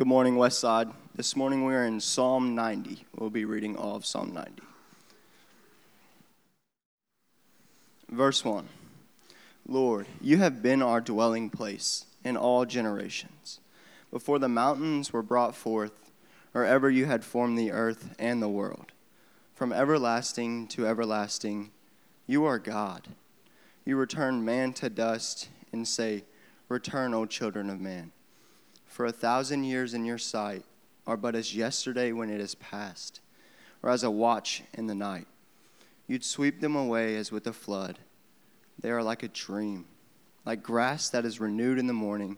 Good morning, Westside. This morning we are in Psalm 90. We'll be reading all of Psalm 90. Verse 1 Lord, you have been our dwelling place in all generations. Before the mountains were brought forth, or ever you had formed the earth and the world. From everlasting to everlasting, you are God. You return man to dust and say, Return, O children of man. For a thousand years in your sight are but as yesterday when it is past, or as a watch in the night. You'd sweep them away as with a flood. They are like a dream, like grass that is renewed in the morning.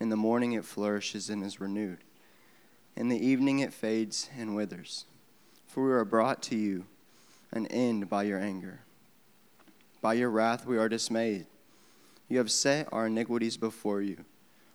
In the morning it flourishes and is renewed. In the evening it fades and withers. For we are brought to you an end by your anger. By your wrath we are dismayed. You have set our iniquities before you,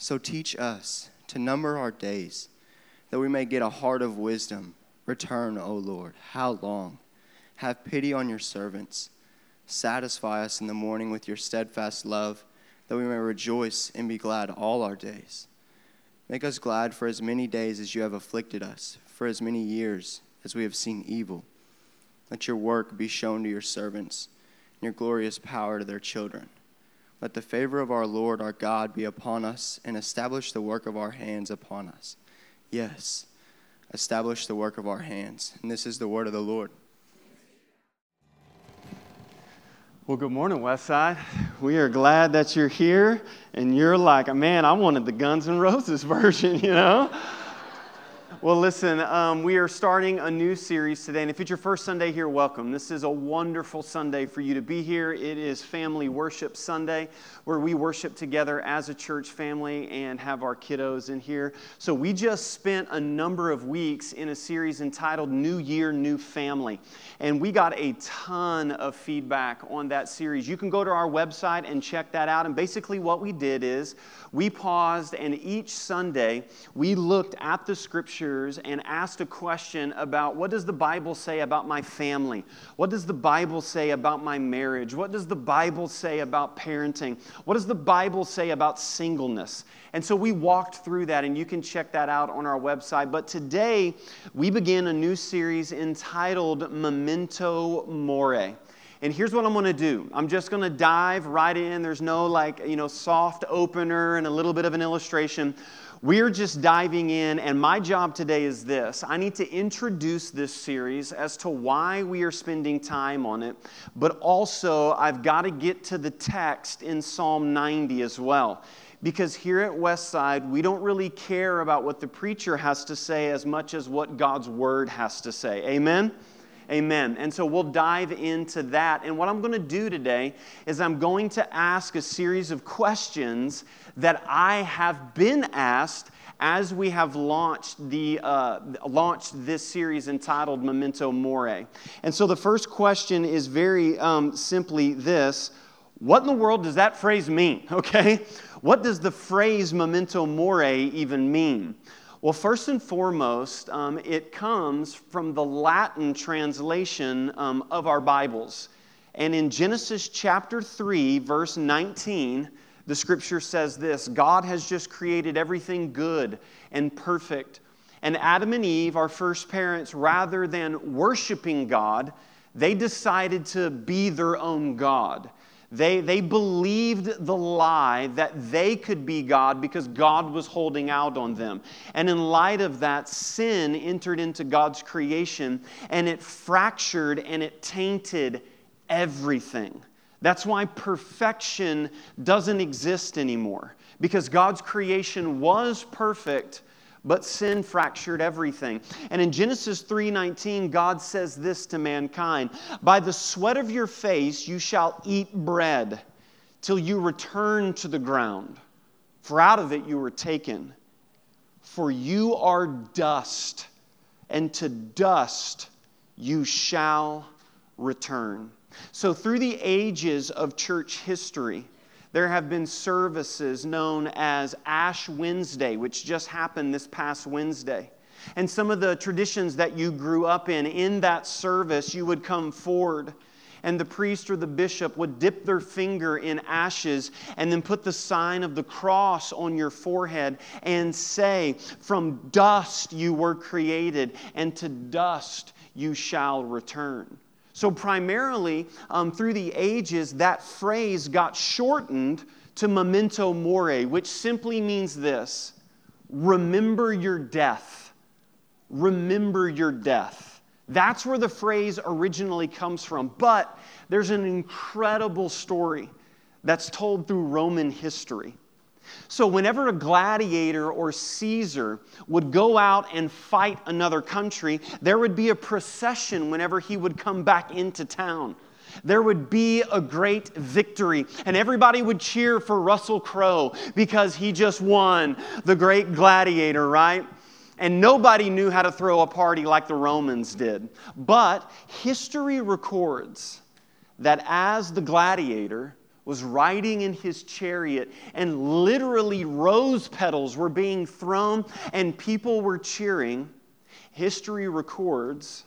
So teach us to number our days, that we may get a heart of wisdom. Return, O Lord. How long? Have pity on your servants. Satisfy us in the morning with your steadfast love, that we may rejoice and be glad all our days. Make us glad for as many days as you have afflicted us, for as many years as we have seen evil. Let your work be shown to your servants, and your glorious power to their children. Let the favor of our Lord our God be upon us, and establish the work of our hands upon us. Yes, establish the work of our hands. And this is the word of the Lord. Well, good morning, Westside. We are glad that you're here, and you're like, man, I wanted the Guns N' Roses version, you know? Well, listen, um, we are starting a new series today, and if it's your first Sunday here, welcome. This is a wonderful Sunday for you to be here. It is Family Worship Sunday, where we worship together as a church family and have our kiddos in here. So, we just spent a number of weeks in a series entitled New Year, New Family, and we got a ton of feedback on that series. You can go to our website and check that out. And basically, what we did is we paused, and each Sunday we looked at the scriptures and asked a question about what does the Bible say about my family? What does the Bible say about my marriage? What does the Bible say about parenting? What does the Bible say about singleness? And so we walked through that, and you can check that out on our website. But today we begin a new series entitled Memento Mori. And here's what I'm going to do. I'm just going to dive right in. There's no like, you know, soft opener and a little bit of an illustration. We're just diving in, and my job today is this I need to introduce this series as to why we are spending time on it, but also I've got to get to the text in Psalm 90 as well. Because here at Westside, we don't really care about what the preacher has to say as much as what God's word has to say. Amen? Amen. And so we'll dive into that. And what I'm going to do today is I'm going to ask a series of questions that I have been asked as we have launched, the, uh, launched this series entitled Memento Mori. And so the first question is very um, simply this What in the world does that phrase mean? Okay? What does the phrase memento mori even mean? Well, first and foremost, um, it comes from the Latin translation um, of our Bibles. And in Genesis chapter 3, verse 19, the scripture says this God has just created everything good and perfect. And Adam and Eve, our first parents, rather than worshiping God, they decided to be their own God. They, they believed the lie that they could be God because God was holding out on them. And in light of that, sin entered into God's creation and it fractured and it tainted everything. That's why perfection doesn't exist anymore because God's creation was perfect but sin fractured everything. And in Genesis 3:19 God says this to mankind, "By the sweat of your face you shall eat bread till you return to the ground, for out of it you were taken." for you are dust, and to dust you shall return. So, through the ages of church history, there have been services known as Ash Wednesday, which just happened this past Wednesday. And some of the traditions that you grew up in, in that service, you would come forward and the priest or the bishop would dip their finger in ashes and then put the sign of the cross on your forehead and say, From dust you were created, and to dust you shall return. So, primarily um, through the ages, that phrase got shortened to memento mori, which simply means this remember your death. Remember your death. That's where the phrase originally comes from. But there's an incredible story that's told through Roman history. So, whenever a gladiator or Caesar would go out and fight another country, there would be a procession whenever he would come back into town. There would be a great victory, and everybody would cheer for Russell Crowe because he just won the great gladiator, right? And nobody knew how to throw a party like the Romans did. But history records that as the gladiator, was riding in his chariot, and literally rose petals were being thrown and people were cheering, history records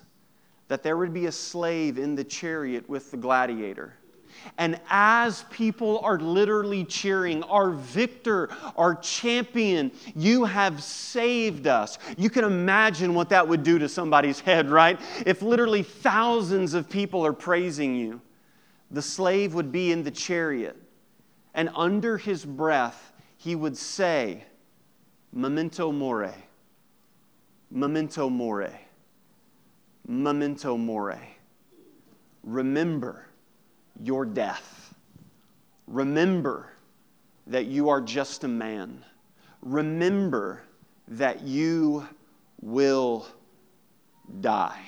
that there would be a slave in the chariot with the gladiator. And as people are literally cheering, our victor, our champion, you have saved us. You can imagine what that would do to somebody's head, right? If literally thousands of people are praising you the slave would be in the chariot, and under his breath, he would say, Memento mori, memento mori, memento mori. Remember your death. Remember that you are just a man. Remember that you will die.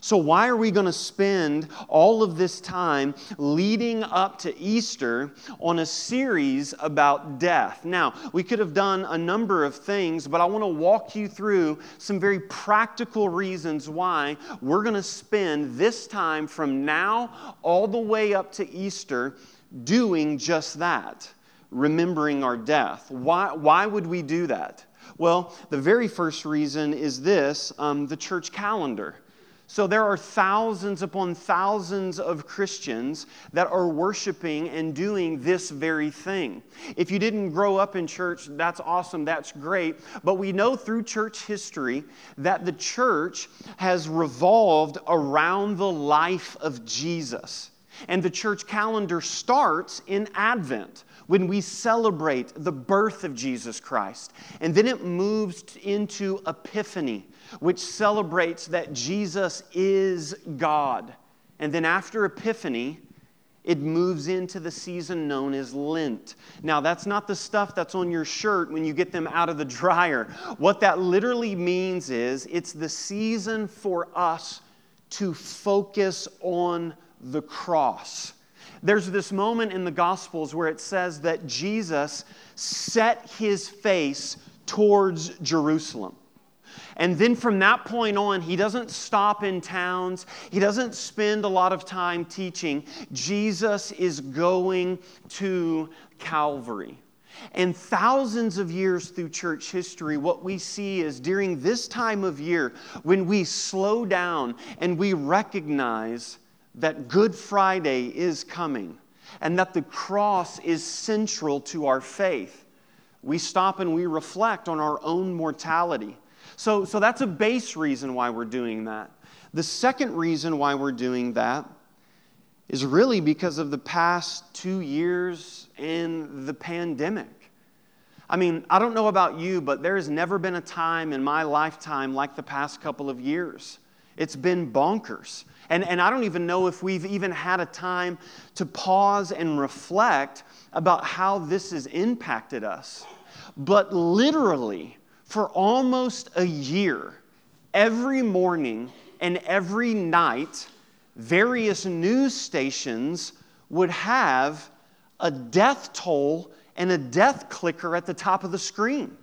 So, why are we going to spend all of this time leading up to Easter on a series about death? Now, we could have done a number of things, but I want to walk you through some very practical reasons why we're going to spend this time from now all the way up to Easter doing just that, remembering our death. Why, why would we do that? Well, the very first reason is this um, the church calendar. So there are thousands upon thousands of Christians that are worshiping and doing this very thing. If you didn't grow up in church, that's awesome, that's great. But we know through church history that the church has revolved around the life of Jesus. And the church calendar starts in Advent when we celebrate the birth of Jesus Christ. And then it moves into Epiphany which celebrates that Jesus is God. And then after Epiphany, it moves into the season known as Lent. Now, that's not the stuff that's on your shirt when you get them out of the dryer. What that literally means is it's the season for us to focus on the cross. There's this moment in the Gospels where it says that Jesus set his face towards Jerusalem. And then from that point on, he doesn't stop in towns. He doesn't spend a lot of time teaching. Jesus is going to Calvary. And thousands of years through church history, what we see is during this time of year, when we slow down and we recognize that Good Friday is coming and that the cross is central to our faith, we stop and we reflect on our own mortality. So, so that's a base reason why we're doing that. The second reason why we're doing that is really because of the past two years and the pandemic. I mean, I don't know about you, but there has never been a time in my lifetime like the past couple of years. It's been bonkers. And, and I don't even know if we've even had a time to pause and reflect about how this has impacted us. But literally, for almost a year, every morning and every night, various news stations would have a death toll and a death clicker at the top of the screen.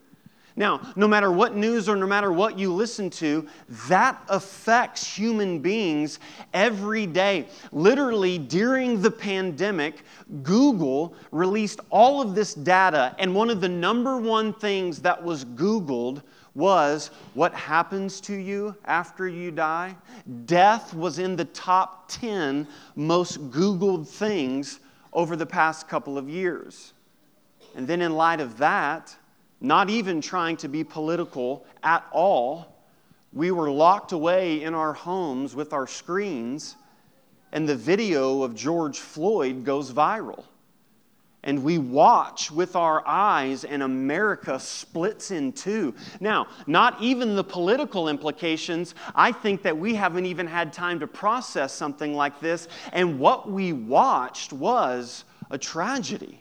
Now, no matter what news or no matter what you listen to, that affects human beings every day. Literally, during the pandemic, Google released all of this data, and one of the number one things that was Googled was what happens to you after you die. Death was in the top 10 most Googled things over the past couple of years. And then, in light of that, not even trying to be political at all. We were locked away in our homes with our screens, and the video of George Floyd goes viral. And we watch with our eyes, and America splits in two. Now, not even the political implications. I think that we haven't even had time to process something like this. And what we watched was a tragedy.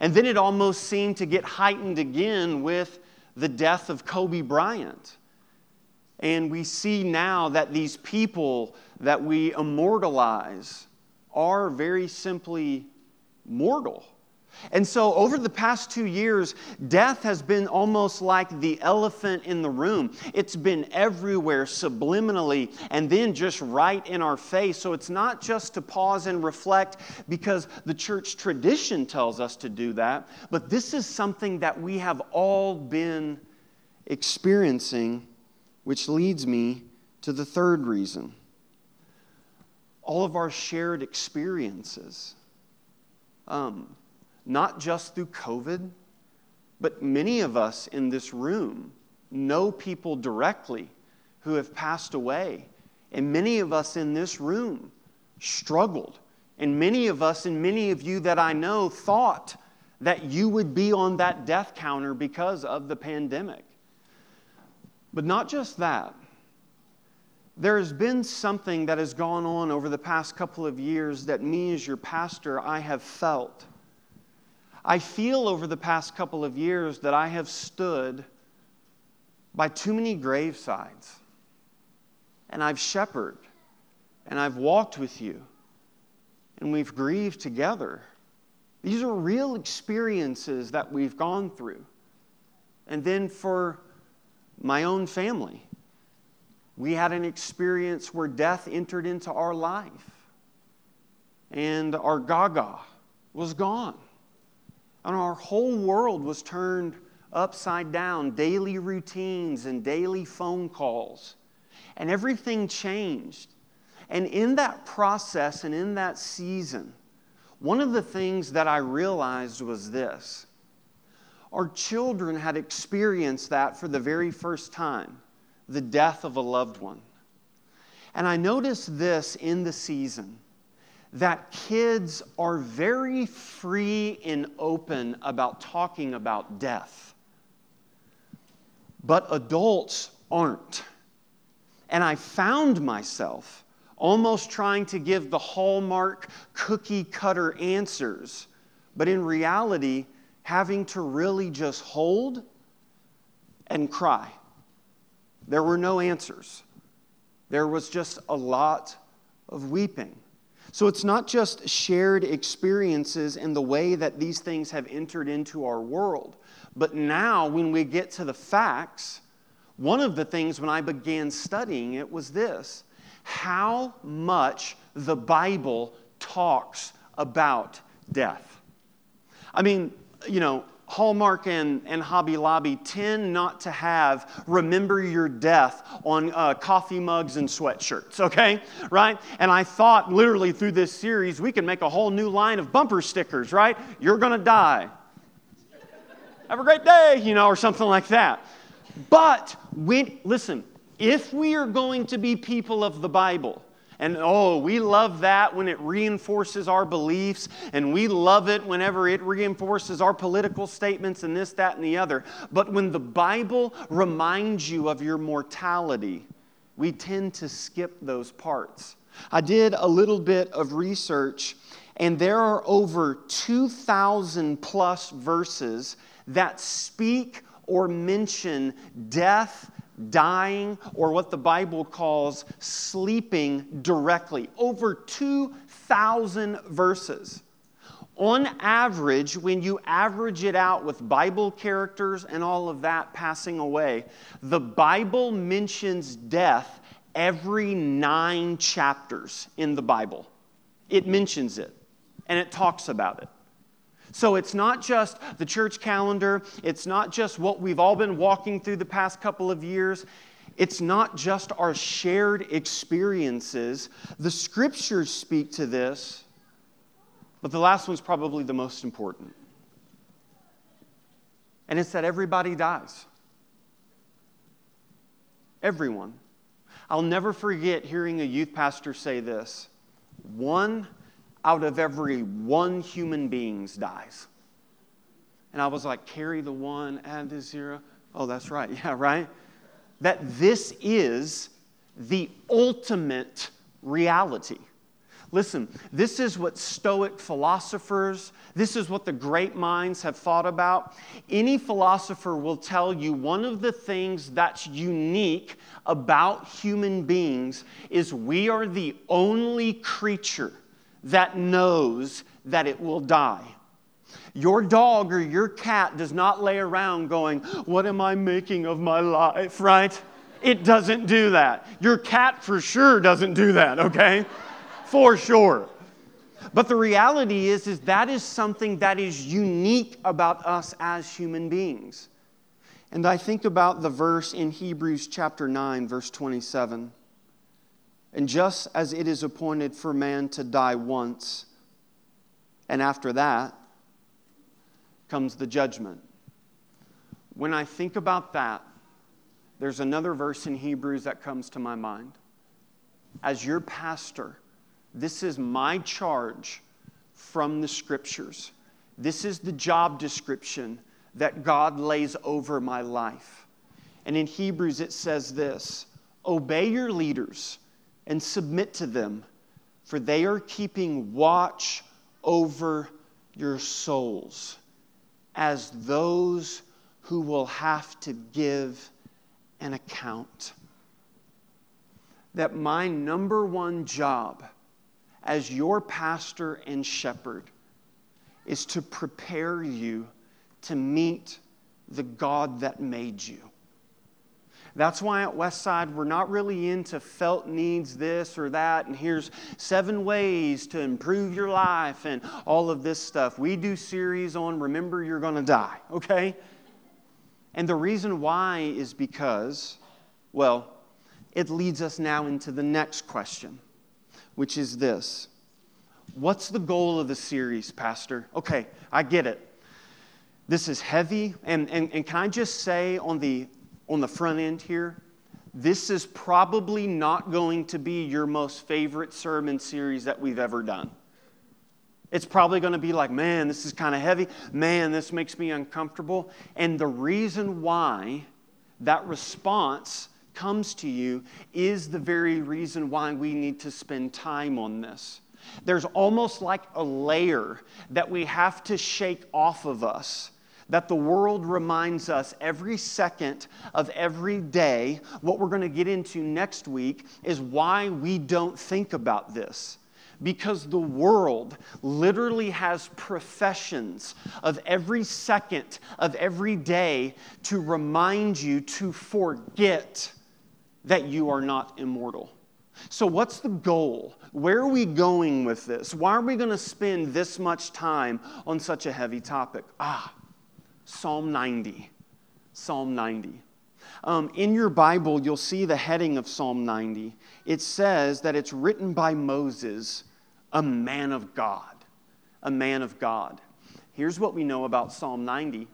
And then it almost seemed to get heightened again with the death of Kobe Bryant. And we see now that these people that we immortalize are very simply mortal. And so, over the past two years, death has been almost like the elephant in the room. It's been everywhere subliminally and then just right in our face. So, it's not just to pause and reflect because the church tradition tells us to do that, but this is something that we have all been experiencing, which leads me to the third reason. All of our shared experiences. Um, not just through COVID, but many of us in this room know people directly who have passed away. And many of us in this room struggled. And many of us, and many of you that I know, thought that you would be on that death counter because of the pandemic. But not just that. There has been something that has gone on over the past couple of years that me, as your pastor, I have felt. I feel over the past couple of years that I have stood by too many gravesides. And I've shepherded, and I've walked with you, and we've grieved together. These are real experiences that we've gone through. And then for my own family, we had an experience where death entered into our life, and our gaga was gone. And our whole world was turned upside down daily routines and daily phone calls. And everything changed. And in that process and in that season, one of the things that I realized was this our children had experienced that for the very first time the death of a loved one. And I noticed this in the season that kids are very free and open about talking about death, but adults aren't. And I found myself almost trying to give the hallmark cookie cutter answers, but in reality, having to really just hold and cry. There were no answers. There was just a lot of weeping. So it's not just shared experiences and the way that these things have entered into our world, but now when we get to the facts, one of the things when I began studying it was this how much the Bible talks about death. I mean, you know, Hallmark and, and Hobby Lobby tend not to have remember your death on uh, coffee mugs and sweatshirts, okay? Right? And I thought literally through this series we can make a whole new line of bumper stickers, right? You're gonna die. Have a great day, you know, or something like that. But when, listen, if we are going to be people of the Bible, and oh, we love that when it reinforces our beliefs, and we love it whenever it reinforces our political statements and this, that, and the other. But when the Bible reminds you of your mortality, we tend to skip those parts. I did a little bit of research, and there are over 2,000 plus verses that speak or mention death dying, or what the Bible calls sleeping directly. Over 2,000 verses. On average, when you average it out with Bible characters and all of that passing away, the Bible mentions death every nine chapters in the Bible. It mentions it and it talks about it. So it's not just the church calendar, it's not just what we've all been walking through the past couple of years. It's not just our shared experiences. The scriptures speak to this, but the last one's probably the most important. And it's that everybody dies. Everyone. I'll never forget hearing a youth pastor say this one out of every one human beings dies. And I was like, carry the one, add the zero. Oh, that's right. Yeah, right? that this is the ultimate reality. Listen, this is what Stoic philosophers, this is what the great minds have thought about. Any philosopher will tell you one of the things that's unique about human beings is we are the only creature that knows that it will die. Your dog or your cat does not lay around going, What am I making of my life, right? It doesn't do that. Your cat for sure doesn't do that, okay? For sure. But the reality is, is that is something that is unique about us as human beings. And I think about the verse in Hebrews chapter 9, verse 27. And just as it is appointed for man to die once, and after that, comes the judgment. When I think about that, there's another verse in Hebrews that comes to my mind. As your pastor, this is my charge from the scriptures. This is the job description that God lays over my life. And in Hebrews, it says this Obey your leaders and submit to them, for they are keeping watch over your souls as those who will have to give an account. That my number one job as your pastor and shepherd is to prepare you to meet the God that made you. That's why at Westside, we're not really into felt needs this or that, and here's seven ways to improve your life and all of this stuff. We do series on remember you're going to die, okay? And the reason why is because, well, it leads us now into the next question, which is this What's the goal of the series, Pastor? Okay, I get it. This is heavy. And, and, and can I just say on the on the front end here, this is probably not going to be your most favorite sermon series that we've ever done. It's probably going to be like, man, this is kind of heavy. Man, this makes me uncomfortable. And the reason why that response comes to you is the very reason why we need to spend time on this. There's almost like a layer that we have to shake off of us that the world reminds us every second of every day. What we're going to get into next week is why we don't think about this. Because the world literally has professions of every second of every day to remind you to forget that you are not immortal. So, what's the goal? Where are we going with this? Why are we going to spend this much time on such a heavy topic? Ah, Psalm 90. Psalm 90. Um, in your Bible, you'll see the heading of Psalm 90. It says that it's written by Moses, a man of God. A man of God. Here's what we know about Psalm 90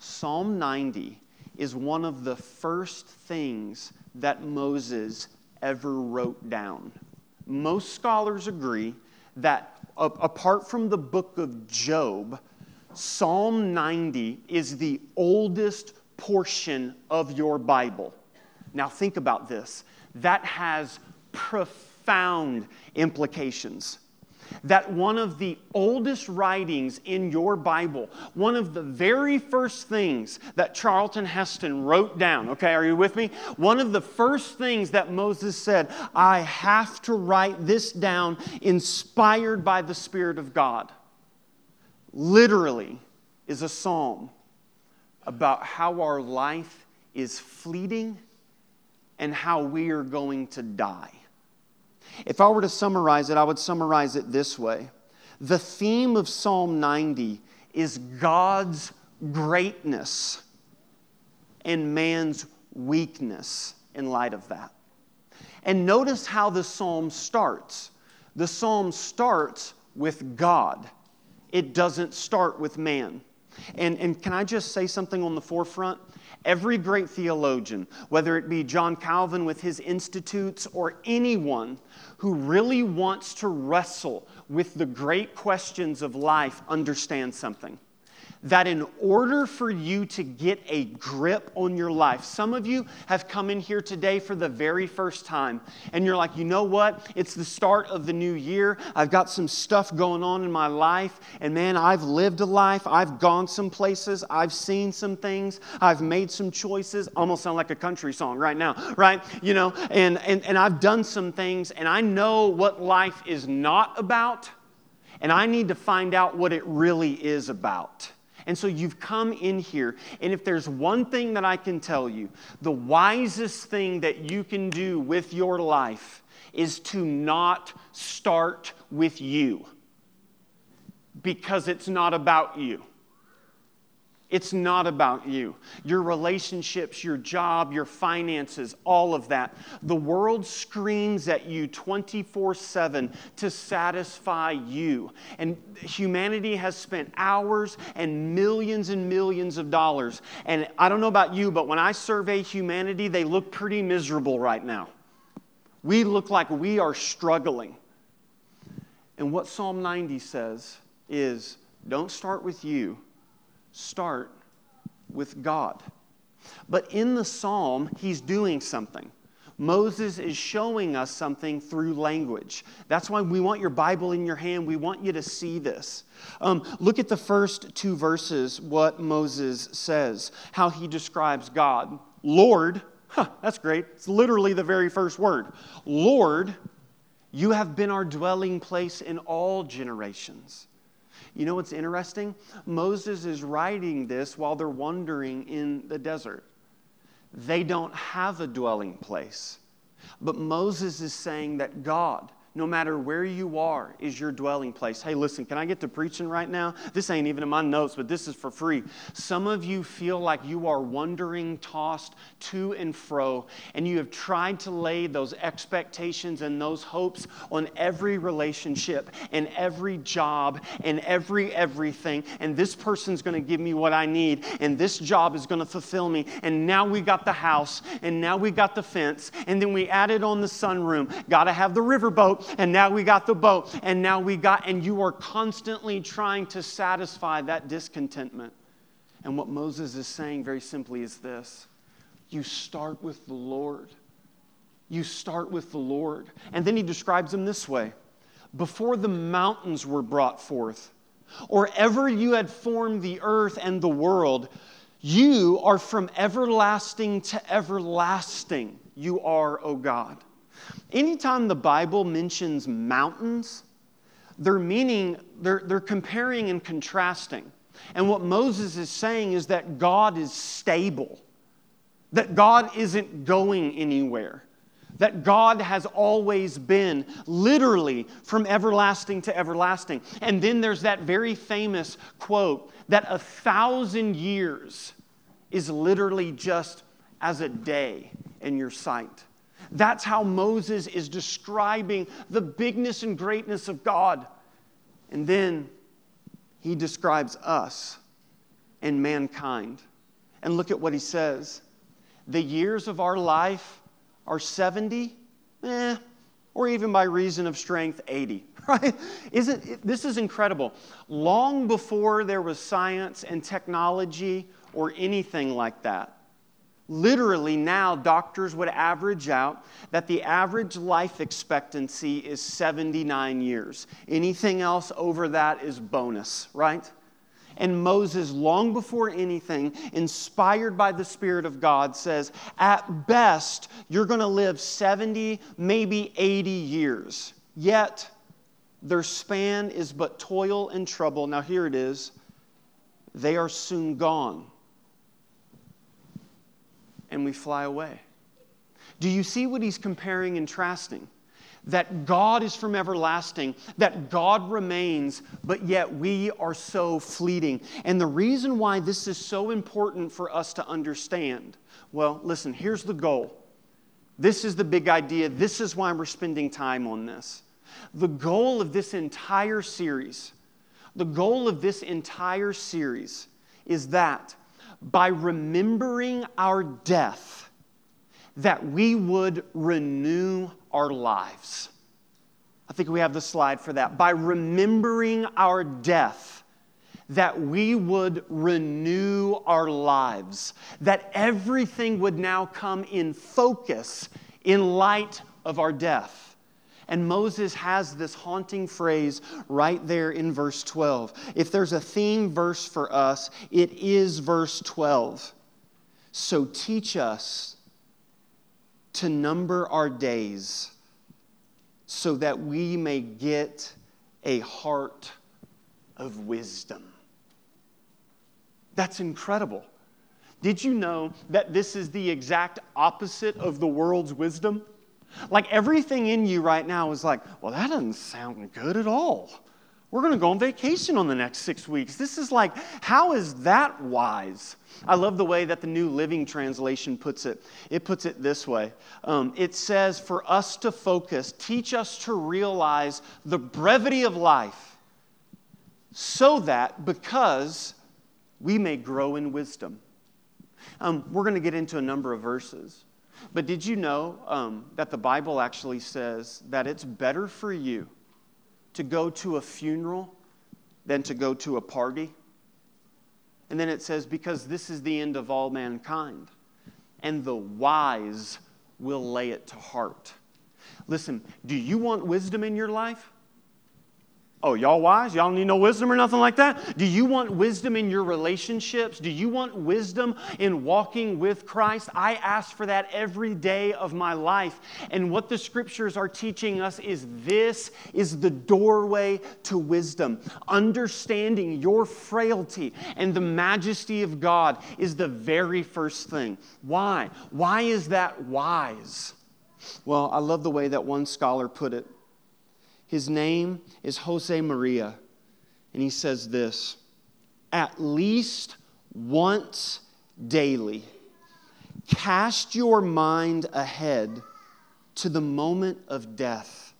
Psalm 90 is one of the first things that Moses ever wrote down. Most scholars agree that apart from the book of Job, Psalm 90 is the oldest portion of your Bible. Now, think about this. That has profound implications. That one of the oldest writings in your Bible, one of the very first things that Charlton Heston wrote down, okay, are you with me? One of the first things that Moses said, I have to write this down inspired by the Spirit of God. Literally is a psalm about how our life is fleeting and how we are going to die. If I were to summarize it, I would summarize it this way The theme of Psalm 90 is God's greatness and man's weakness in light of that. And notice how the psalm starts. The psalm starts with God, it doesn't start with man. And, and can I just say something on the forefront? Every great theologian, whether it be John Calvin with his institutes or anyone who really wants to wrestle with the great questions of life, understands something that in order for you to get a grip on your life, some of you have come in here today for the very first time, and you're like, you know what? It's the start of the new year. I've got some stuff going on in my life, and man, I've lived a life. I've gone some places. I've seen some things. I've made some choices. Almost sound like a country song right now, right? You know, and, and, and I've done some things, and I know what life is not about, and I need to find out what it really is about. And so you've come in here, and if there's one thing that I can tell you, the wisest thing that you can do with your life is to not start with you because it's not about you. It's not about you. Your relationships, your job, your finances, all of that. The world screams at you 24 7 to satisfy you. And humanity has spent hours and millions and millions of dollars. And I don't know about you, but when I survey humanity, they look pretty miserable right now. We look like we are struggling. And what Psalm 90 says is don't start with you start with God. But in the psalm, he's doing something. Moses is showing us something through language. That's why we want your Bible in your hand. We want you to see this. Um, look at the first two verses, what Moses says, how he describes God. Lord, huh, that's great. It's literally the very first word. Lord, you have been our dwelling place in all generations. You know what's interesting? Moses is writing this while they're wandering in the desert. They don't have a dwelling place. But Moses is saying that God, no matter where you are, is your dwelling place. Hey, listen, can I get to preaching right now? This ain't even in my notes, but this is for free. Some of you feel like you are wandering, tossed to and fro, and you have tried to lay those expectations and those hopes on every relationship and every job and every everything. And this person's going to give me what I need, and this job is going to fulfill me. And now we got the house, and now we got the fence, and then we added on the sunroom. Got to have the riverboat and now we got the boat, and now we got, and you are constantly trying to satisfy that discontentment. And what Moses is saying very simply is this you start with the Lord. You start with the Lord. And then he describes him this way Before the mountains were brought forth, or ever you had formed the earth and the world, you are from everlasting to everlasting. You are, O God. Anytime the Bible mentions mountains, they're meaning, they're, they're comparing and contrasting. And what Moses is saying is that God is stable, that God isn't going anywhere, that God has always been literally from everlasting to everlasting. And then there's that very famous quote that a thousand years is literally just as a day in your sight. That's how Moses is describing the bigness and greatness of God. And then he describes us and mankind. And look at what he says the years of our life are 70, eh, or even by reason of strength, 80. Right? Isn't, this is incredible. Long before there was science and technology or anything like that, Literally, now doctors would average out that the average life expectancy is 79 years. Anything else over that is bonus, right? And Moses, long before anything, inspired by the Spirit of God, says, at best, you're going to live 70, maybe 80 years. Yet, Their span is but toil and trouble. Now, here it is. They are soon gone. And we fly away. Do you see what he's comparing and trusting? That God is from everlasting, that God remains, but yet we are so fleeting. And the reason why this is so important for us to understand well, listen, here's the goal. This is the big idea. This is why we're spending time on this. The goal of this entire series, the goal of this entire series is that by remembering our death, that we would renew our lives. I think we have the slide for that. By remembering our death, that we would renew our lives, that everything would now come in focus in light of our death. And Moses has this haunting phrase right there in verse 12. If there's a theme verse for us, it is verse 12. So teach us to number our days so that we may get a heart of wisdom. That's incredible. Did you know that this is the exact opposite of the world's wisdom? Like everything in you right now is like, well, that doesn't sound good at all. We're going to go on vacation on the next six weeks. This is like, how is that wise? I love the way that the New Living Translation puts it. It puts it this way um, It says, For us to focus, teach us to realize the brevity of life, so that because we may grow in wisdom. Um, we're going to get into a number of verses. But did you know um, that the Bible actually says that it's better for you to go to a funeral than to go to a party? And then it says, because this is the end of all mankind, and the wise will lay it to heart. Listen, do you want wisdom in your life? Oh, y'all wise? Y'all need no wisdom or nothing like that? Do you want wisdom in your relationships? Do you want wisdom in walking with Christ? I ask for that every day of my life. And what the scriptures are teaching us is this is the doorway to wisdom. Understanding your frailty and the majesty of God is the very first thing. Why? Why is that wise? Well, I love the way that one scholar put it. His name is Jose Maria. And he says this At least once daily, cast your mind ahead to the moment of death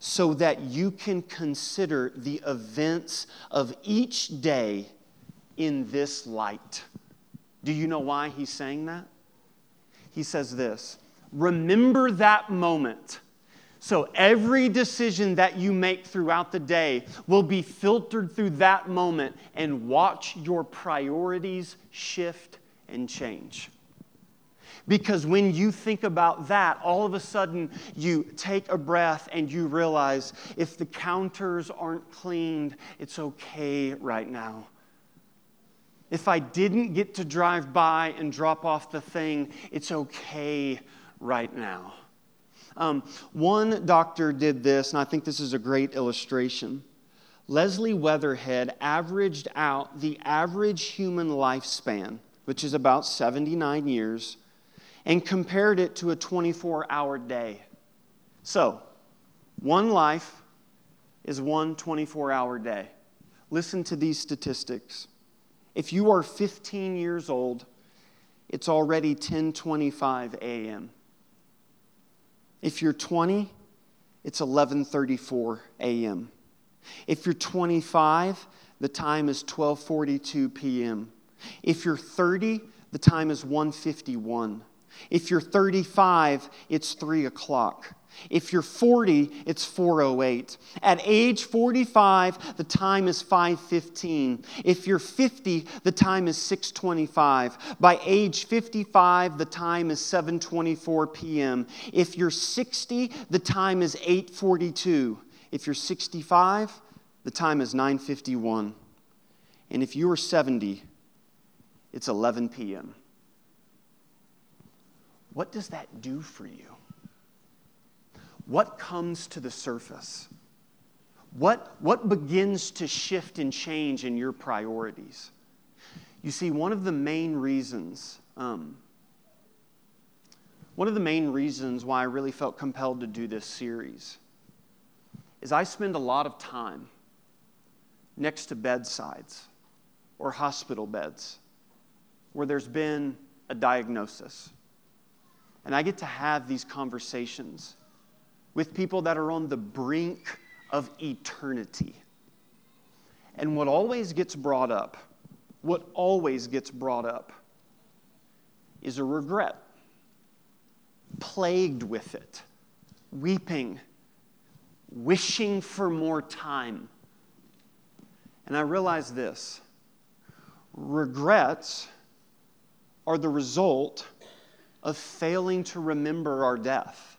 so that you can consider the events of each day in this light. Do you know why he's saying that? He says this Remember that moment so every decision that you make throughout the day will be filtered through that moment and watch your priorities shift and change. Because when you think about that, all of a sudden you take a breath and you realize if the counters aren't cleaned, it's okay right now. If I didn't get to drive by and drop off the thing, it's okay right now. Um, one doctor did this, and I think this is a great illustration. Leslie Weatherhead averaged out the average human lifespan, which is about 79 years, and compared it to a 24 hour day. So, one life is one 24 hour day. Listen to these statistics. If you are 15 years old, it's already 10:25 a.m. If you're 20, it's 11:34 a.m. If you're 25, the time is 12:42 p.m. If you're 30, the time is 1:51. If you're 35, it's 3 o'clock. If you're 40, it's 408. At age 45, the time is 515. If you're 50, the time is 625. By age 55, the time is 724 p.m. If you're 60, the time is 842. If you're 65, the time is 951. And if you are 70, it's 11 p.m. What does that do for you? What comes to the surface? What, what begins to shift and change in your priorities? You see, one of the main reasons, um, one of the main reasons why I really felt compelled to do this series is I spend a lot of time next to bedsides or hospital beds where there's been a diagnosis. And I get to have these conversations with people that are on the brink of eternity. And what always gets brought up, what always gets brought up, is a regret, plagued with it, weeping, wishing for more time. And I realize this regrets are the result of failing to remember our death.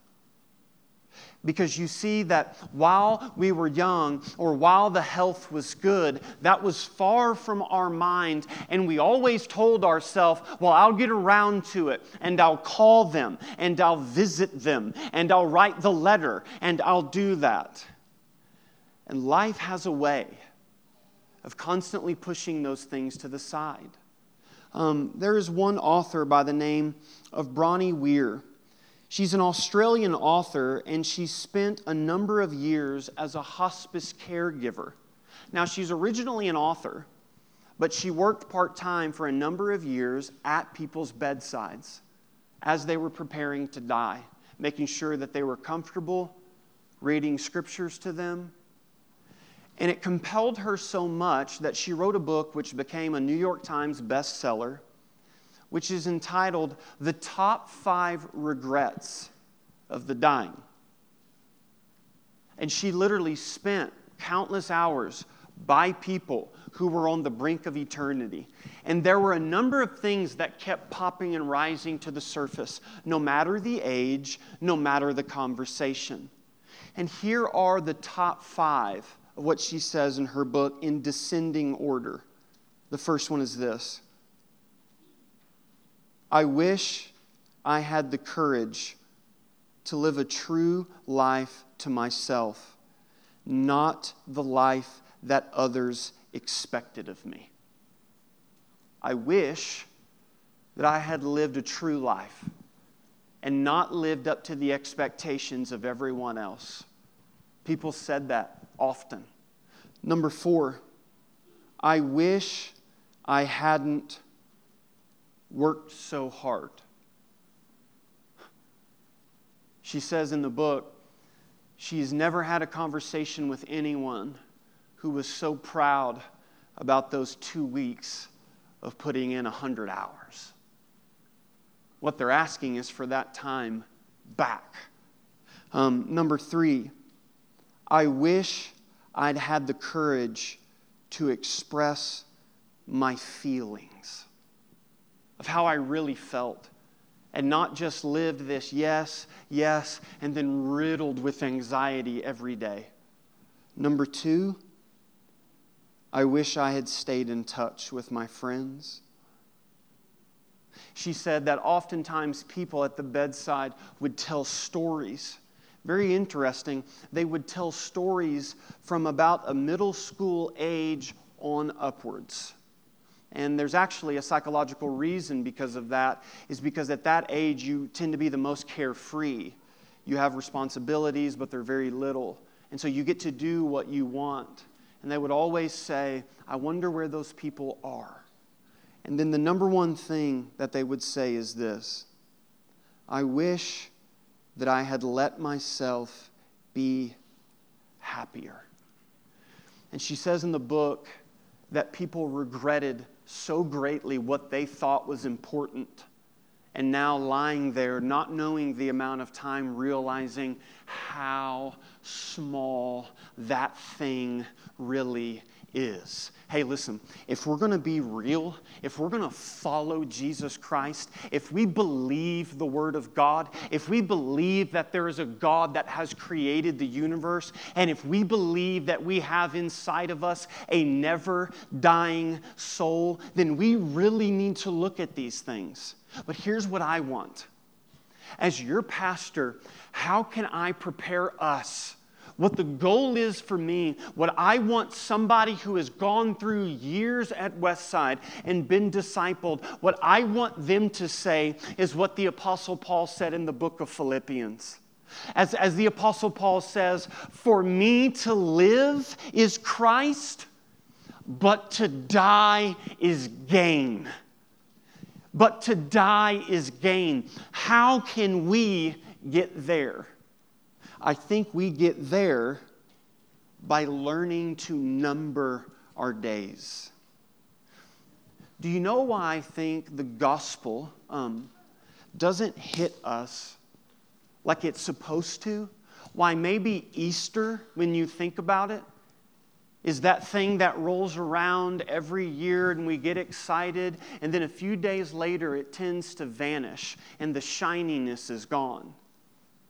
Because you see that while we were young or while the health was good, that was far from our mind. And we always told ourselves, well, I'll get around to it and I'll call them and I'll visit them and I'll write the letter and I'll do that. And life has a way of constantly pushing those things to the side. Um, there is one author by the name of Bronnie Ware. She's an Australian author, and she spent a number of years as a hospice caregiver. Now, she's originally an author, but she worked part time for a number of years at people's bedsides as they were preparing to die, making sure that they were comfortable, reading scriptures to them, and it compelled her so much that she wrote a book which became a New York Times bestseller, which is entitled The Top Five Regrets of the Dying. And she literally spent countless hours by people who were on the brink of eternity. And there were a number of things that kept popping and rising to the surface, no matter the age, no matter the conversation. And here are the top five of what she says in her book in descending order. The first one is this I wish I had the courage to live a true life to myself, not the life that others expected of me. I wish that I had lived a true life and not lived up to the expectations of everyone else. People said that often. Number four, I wish I hadn't worked so hard. She says in the book, she's never had a conversation with anyone who was so proud about those two weeks of putting in 100 hours. What they're asking is for that time back. Um, number three, I wish I'd had the courage to express my feelings of how I really felt and not just lived this yes, yes, and then riddled with anxiety every day. Number two, I wish I had stayed in touch with my friends. She said that oftentimes people at the bedside would tell stories very interesting. They would tell stories from about a middle school age on upwards. And there's actually a psychological reason because of that, is because at that age you tend to be the most carefree. You have responsibilities, but they're very little. And so you get to do what you want. And they would always say, I wonder where those people are. And then the number one thing that they would say is this I wish that I had let myself be happier. And she says in the book that people regretted so greatly what they thought was important. And now lying there, not knowing the amount of time, realizing how small that thing really is. Hey, listen, if we're going to be real, if we're going to follow Jesus Christ, if we believe the Word of God, if we believe that there is a God that has created the universe, and if we believe that we have inside of us a never dying soul, then we really need to look at these things. But here's what I want. As your pastor, how can I prepare us? What the goal is for me, what I want somebody who has gone through years at Westside and been discipled, what I want them to say is what the Apostle Paul said in the book of Philippians. As, as the Apostle Paul says, For me to live is Christ, but to die is gain. But to die is gain. How can we get there? I think we get there by learning to number our days. Do you know why I think the gospel um, doesn't hit us like it's supposed to? Why maybe Easter, when you think about it, is that thing that rolls around every year and we get excited, and then a few days later it tends to vanish and the shininess is gone.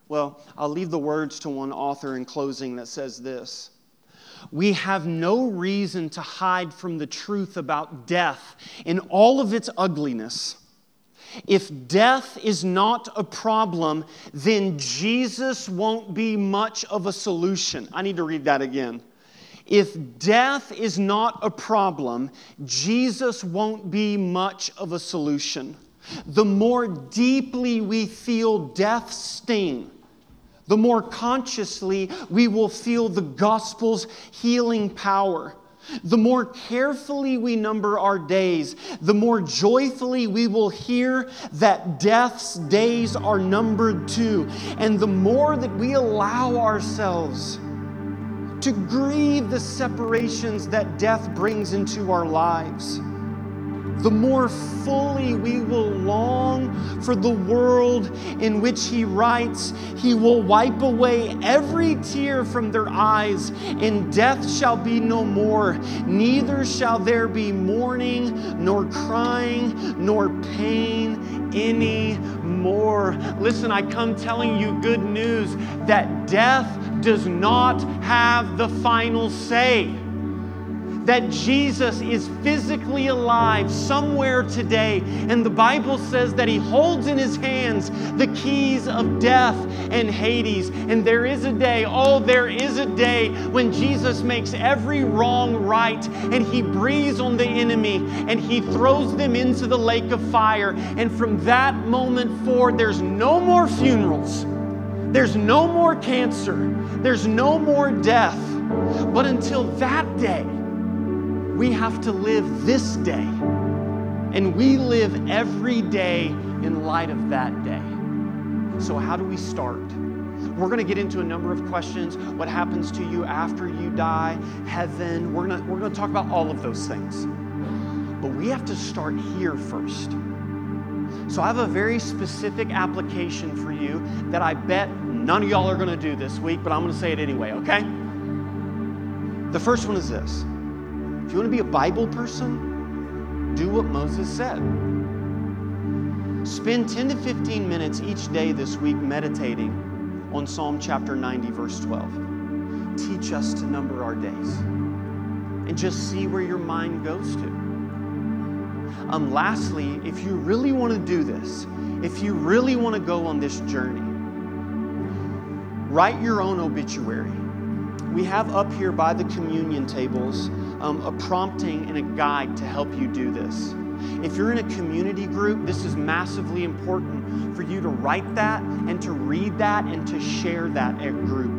Well, I'll leave the words to one author in closing that says this We have no reason to hide from the truth about death in all of its ugliness. If death is not a problem, then Jesus won't be much of a solution. I need to read that again. If death is not a problem, Jesus won't be much of a solution. The more deeply we feel death's sting, the more consciously we will feel the gospel's healing power. The more carefully we number our days, the more joyfully we will hear that death's days are numbered too. And the more that we allow ourselves to grieve the separations that death brings into our lives the more fully we will long for the world in which He writes, He will wipe away every tear from their eyes, and death shall be no more. Neither shall there be mourning, nor crying, nor pain any more. Listen, I come telling you good news that death does not have the final say that Jesus is physically alive somewhere today. And the Bible says that He holds in His hands the keys of death and Hades. And there is a day, oh, there is a day when Jesus makes every wrong right and He breathes on the enemy and He throws them into the lake of fire. And from that moment forward, there's no more funerals. There's no more cancer. There's no more death. But until that day, we have to live this day. And we live every day in light of that day. So, how do we start? We're going to get into a number of questions. What happens to you after you die? Heaven. We're going to, we're going to talk about all of those things. But we have to start here first. So, I have a very specific application for you that I bet none of y'all are going to do this week, but I'm going to say it anyway, okay? The first one is this if you want to be a Bible person, do what Moses said. Spend 10 to 15 minutes each day this week meditating on Psalm chapter 90, verse 12. Teach us to number our days and just see where your mind goes to. Um, lastly, if you really want to do this, if you really want to go on this journey, write your own obituary. We have up here by the communion tables um, a prompting and a guide to help you do this. If you're in a community group, this is massively important for you to write that and to read that and to share that at group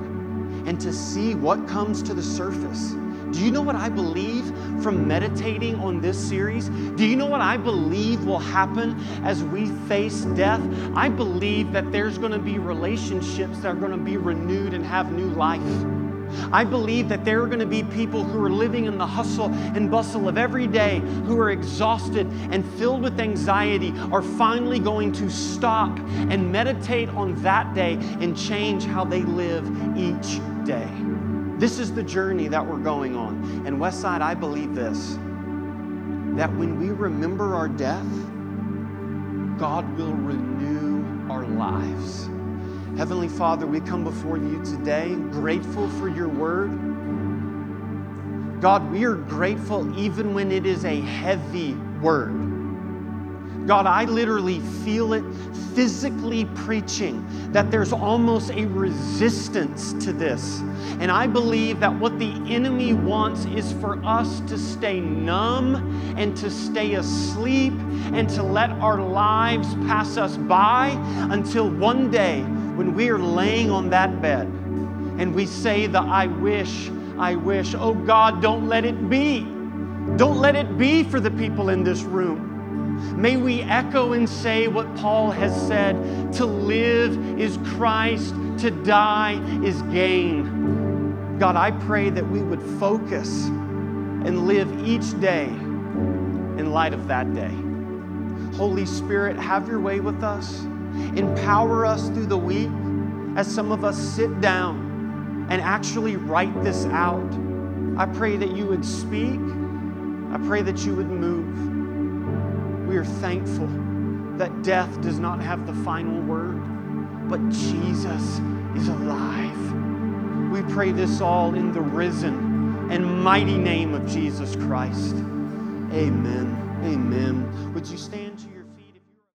and to see what comes to the surface. Do you know what I believe from meditating on this series? Do you know what I believe will happen as we face death? I believe that there's going to be relationships that are going to be renewed and have new life. I believe that there are going to be people who are living in the hustle and bustle of every day, who are exhausted and filled with anxiety, are finally going to stop and meditate on that day and change how they live each day. This is the journey that we're going on. And Westside, I believe this that when we remember our death, God will renew our lives. Heavenly Father, we come before you today grateful for your word. God, we are grateful even when it is a heavy word. God, I literally feel it physically preaching that there's almost a resistance to this. And I believe that what the enemy wants is for us to stay numb and to stay asleep and to let our lives pass us by until one day when we are laying on that bed and we say the I wish, I wish. Oh God, don't let it be. Don't let it be for the people in this room. May we echo and say what Paul has said to live is Christ, to die is gain. God, I pray that we would focus and live each day in light of that day. Holy Spirit, have your way with us. Empower us through the week as some of us sit down and actually write this out. I pray that you would speak. I pray that you would move. We are thankful that death does not have the final word, but Jesus is alive. We pray this all in the risen and mighty name of Jesus Christ. Amen. Amen. Would you stand?